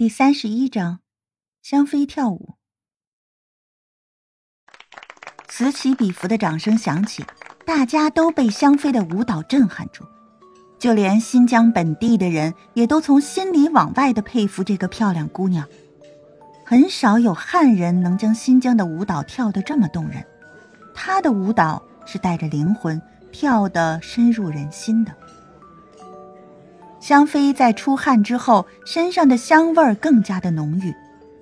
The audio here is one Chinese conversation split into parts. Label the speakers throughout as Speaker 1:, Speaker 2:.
Speaker 1: 第三十一章，香妃跳舞。此起彼伏的掌声响起，大家都被香妃的舞蹈震撼住，就连新疆本地的人也都从心里往外的佩服这个漂亮姑娘。很少有汉人能将新疆的舞蹈跳得这么动人，她的舞蹈是带着灵魂，跳得深入人心的。香妃在出汗之后，身上的香味儿更加的浓郁，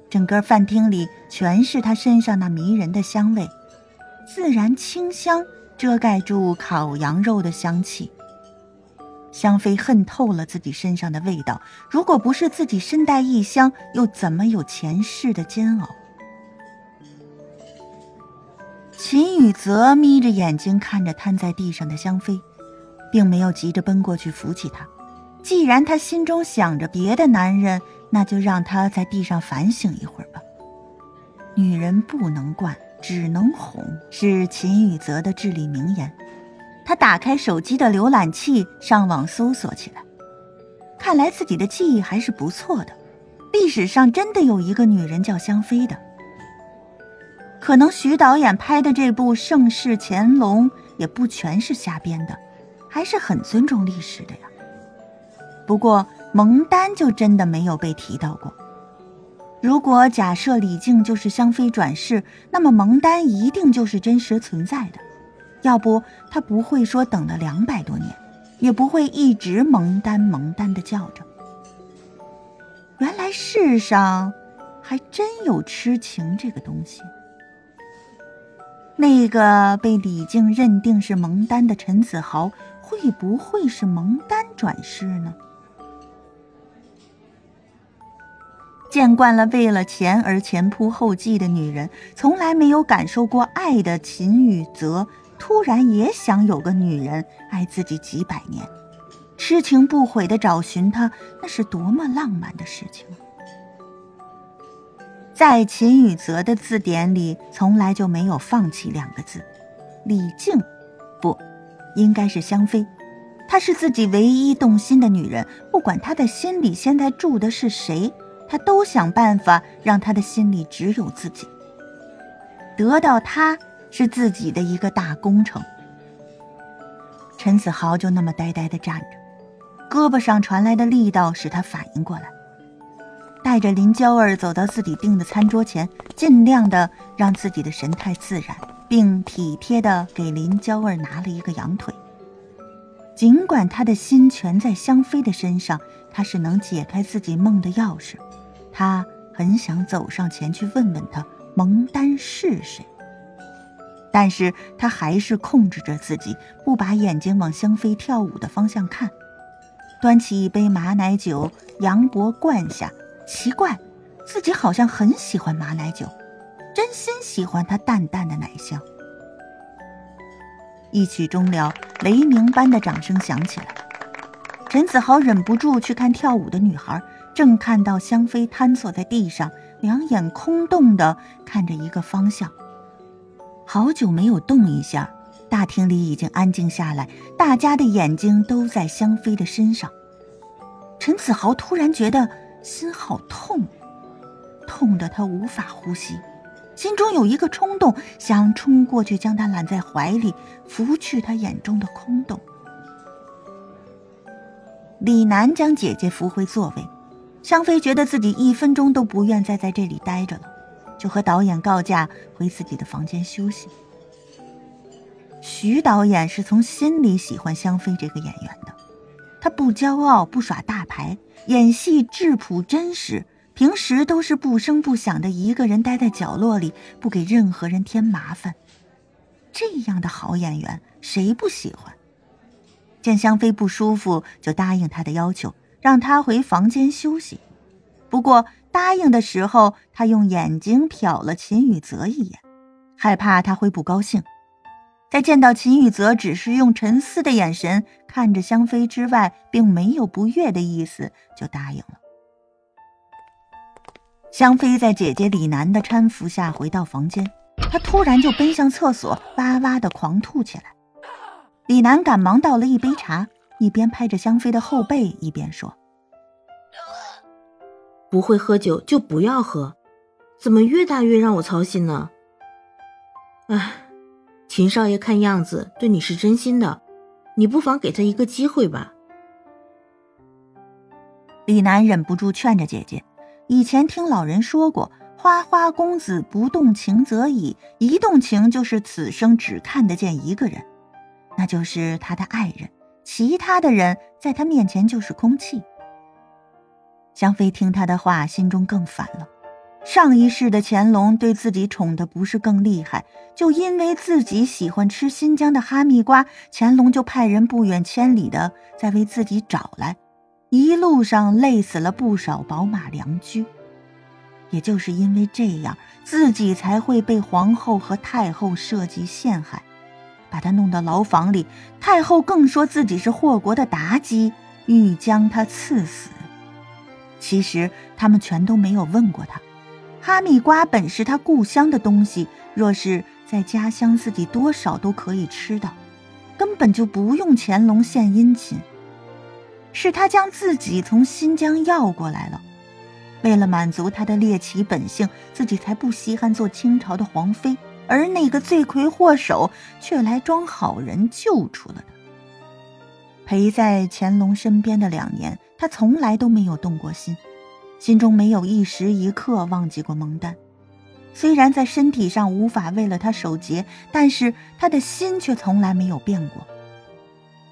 Speaker 1: 整个饭厅里全是她身上那迷人的香味，自然清香遮盖住烤羊肉的香气。香妃恨透了自己身上的味道，如果不是自己身带异香，又怎么有前世的煎熬？秦雨泽眯着眼睛看着瘫在地上的香妃，并没有急着奔过去扶起她。既然他心中想着别的男人，那就让他在地上反省一会儿吧。女人不能惯，只能哄，是秦雨泽的至理名言。他打开手机的浏览器，上网搜索起来。看来自己的记忆还是不错的，历史上真的有一个女人叫香妃的。可能徐导演拍的这部《盛世乾隆》也不全是瞎编的，还是很尊重历史的呀。不过蒙丹就真的没有被提到过。如果假设李靖就是香妃转世，那么蒙丹一定就是真实存在的，要不他不会说等了两百多年，也不会一直蒙丹蒙丹的叫着。原来世上还真有痴情这个东西。那个被李靖认定是蒙丹的陈子豪，会不会是蒙丹转世呢？见惯了为了钱而前仆后继的女人，从来没有感受过爱的秦雨泽，突然也想有个女人爱自己几百年，痴情不悔的找寻她，那是多么浪漫的事情。在秦雨泽的字典里，从来就没有放弃两个字。李靖，不，应该是香妃，她是自己唯一动心的女人，不管她的心里现在住的是谁。他都想办法让他的心里只有自己。得到他是自己的一个大工程。陈子豪就那么呆呆的站着，胳膊上传来的力道使他反应过来，带着林娇儿走到自己订的餐桌前，尽量的让自己的神态自然，并体贴的给林娇儿拿了一个羊腿。尽管他的心全在香妃的身上，他是能解开自己梦的钥匙。他很想走上前去问问他蒙丹是谁，但是他还是控制着自己，不把眼睛往香妃跳舞的方向看，端起一杯马奶酒，杨博灌下。奇怪，自己好像很喜欢马奶酒，真心喜欢它淡淡的奶香。一曲终了，雷鸣般的掌声响起来，陈子豪忍不住去看跳舞的女孩。正看到香妃瘫坐在地上，两眼空洞的看着一个方向，好久没有动一下。大厅里已经安静下来，大家的眼睛都在香妃的身上。陈子豪突然觉得心好痛，痛得他无法呼吸，心中有一个冲动，想冲过去将她揽在怀里，拂去她眼中的空洞。李楠将姐姐扶回座位。香妃觉得自己一分钟都不愿再在这里待着了，就和导演告假回自己的房间休息。徐导演是从心里喜欢香妃这个演员的，他不骄傲，不耍大牌，演戏质朴真实，平时都是不声不响的一个人待在角落里，不给任何人添麻烦。这样的好演员谁不喜欢？见香妃不舒服，就答应他的要求。让他回房间休息。不过答应的时候，他用眼睛瞟了秦雨泽一眼，害怕他会不高兴。在见到秦雨泽只是用沉思的眼神看着香妃之外，并没有不悦的意思，就答应了。香妃在姐姐李楠的搀扶下回到房间，她突然就奔向厕所，哇哇的狂吐起来。李楠赶忙倒了一杯茶。一边拍着香妃的后背，一边说：“
Speaker 2: 不会喝酒就不要喝，怎么越大越让我操心呢？哎，秦少爷看样子对你是真心的，你不妨给他一个机会吧。
Speaker 1: 李楠忍不住劝着姐姐：“以前听老人说过，花花公子不动情则已，一动情就是此生只看得见一个人，那就是他的爱人，其他的人在他面前就是空气。”香妃听他的话，心中更烦了。上一世的乾隆对自己宠的不是更厉害，就因为自己喜欢吃新疆的哈密瓜，乾隆就派人不远千里的在为自己找来，一路上累死了不少宝马良驹。也就是因为这样，自己才会被皇后和太后设计陷害，把他弄到牢房里。太后更说自己是祸国的妲己，欲将他赐死。其实他们全都没有问过他，哈密瓜本是他故乡的东西，若是在家乡，自己多少都可以吃到，根本就不用乾隆献殷勤。是他将自己从新疆要过来了，为了满足他的猎奇本性，自己才不稀罕做清朝的皇妃，而那个罪魁祸首却来装好人救出了他。陪在乾隆身边的两年。他从来都没有动过心，心中没有一时一刻忘记过蒙丹。虽然在身体上无法为了他守节，但是他的心却从来没有变过。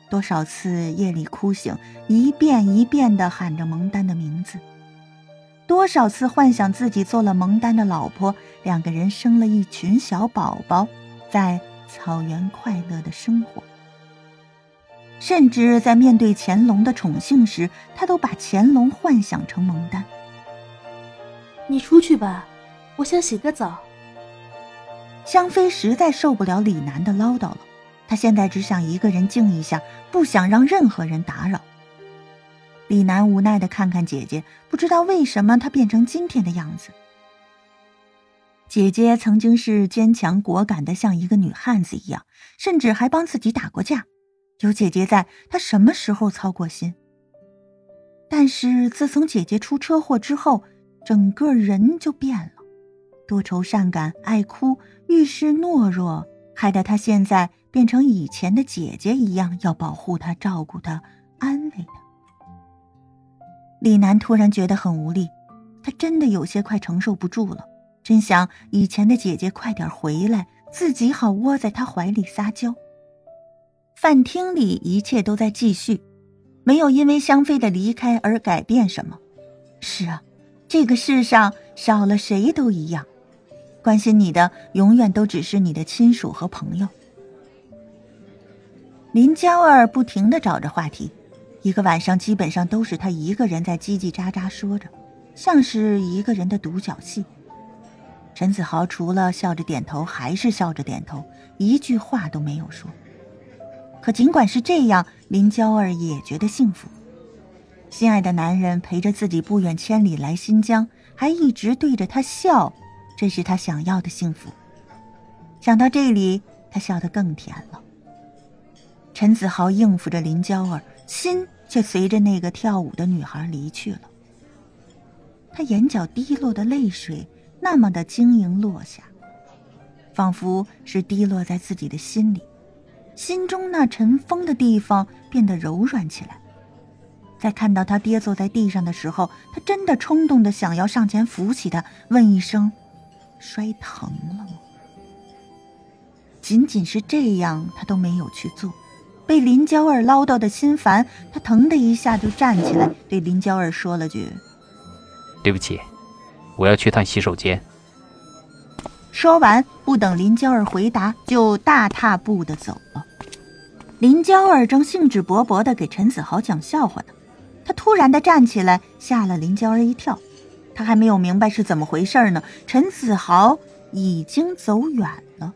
Speaker 1: 多少次夜里哭醒，一遍一遍地喊着蒙丹的名字；多少次幻想自己做了蒙丹的老婆，两个人生了一群小宝宝，在草原快乐的生活。甚至在面对乾隆的宠幸时，他都把乾隆幻想成蒙丹。
Speaker 3: 你出去吧，我想洗个澡。
Speaker 1: 香妃实在受不了李楠的唠叨了，她现在只想一个人静一下，不想让任何人打扰。李楠无奈的看看姐姐，不知道为什么她变成今天的样子。姐姐曾经是坚强果敢的，像一个女汉子一样，甚至还帮自己打过架。有姐姐在，他什么时候操过心？但是自从姐姐出车祸之后，整个人就变了，多愁善感、爱哭、遇事懦弱，害得他现在变成以前的姐姐一样，要保护她、照顾她、安慰她。李楠突然觉得很无力，他真的有些快承受不住了，真想以前的姐姐快点回来，自己好窝在她怀里撒娇。饭厅里一切都在继续，没有因为香妃的离开而改变什么。是啊，这个世上少了谁都一样，关心你的永远都只是你的亲属和朋友。林娇儿不停的找着话题，一个晚上基本上都是她一个人在叽叽喳喳说着，像是一个人的独角戏。陈子豪除了笑着点头，还是笑着点头，一句话都没有说。可尽管是这样，林娇儿也觉得幸福。心爱的男人陪着自己不远千里来新疆，还一直对着她笑，这是她想要的幸福。想到这里，她笑得更甜了。陈子豪应付着林娇儿，心却随着那个跳舞的女孩离去了。他眼角滴落的泪水那么的晶莹落下，仿佛是滴落在自己的心里。心中那尘封的地方变得柔软起来，在看到他跌坐在地上的时候，他真的冲动的想要上前扶起他，问一声：“摔疼了吗？”仅仅是这样，他都没有去做。被林娇儿唠叨的心烦，他腾的一下就站起来，对林娇儿说了句：“
Speaker 4: 对不起，我要去趟洗手间。”
Speaker 1: 说完，不等林娇儿回答，就大踏步的走了。林娇儿正兴致勃勃的给陈子豪讲笑话呢，他突然的站起来，吓了林娇儿一跳。他还没有明白是怎么回事呢，陈子豪已经走远了。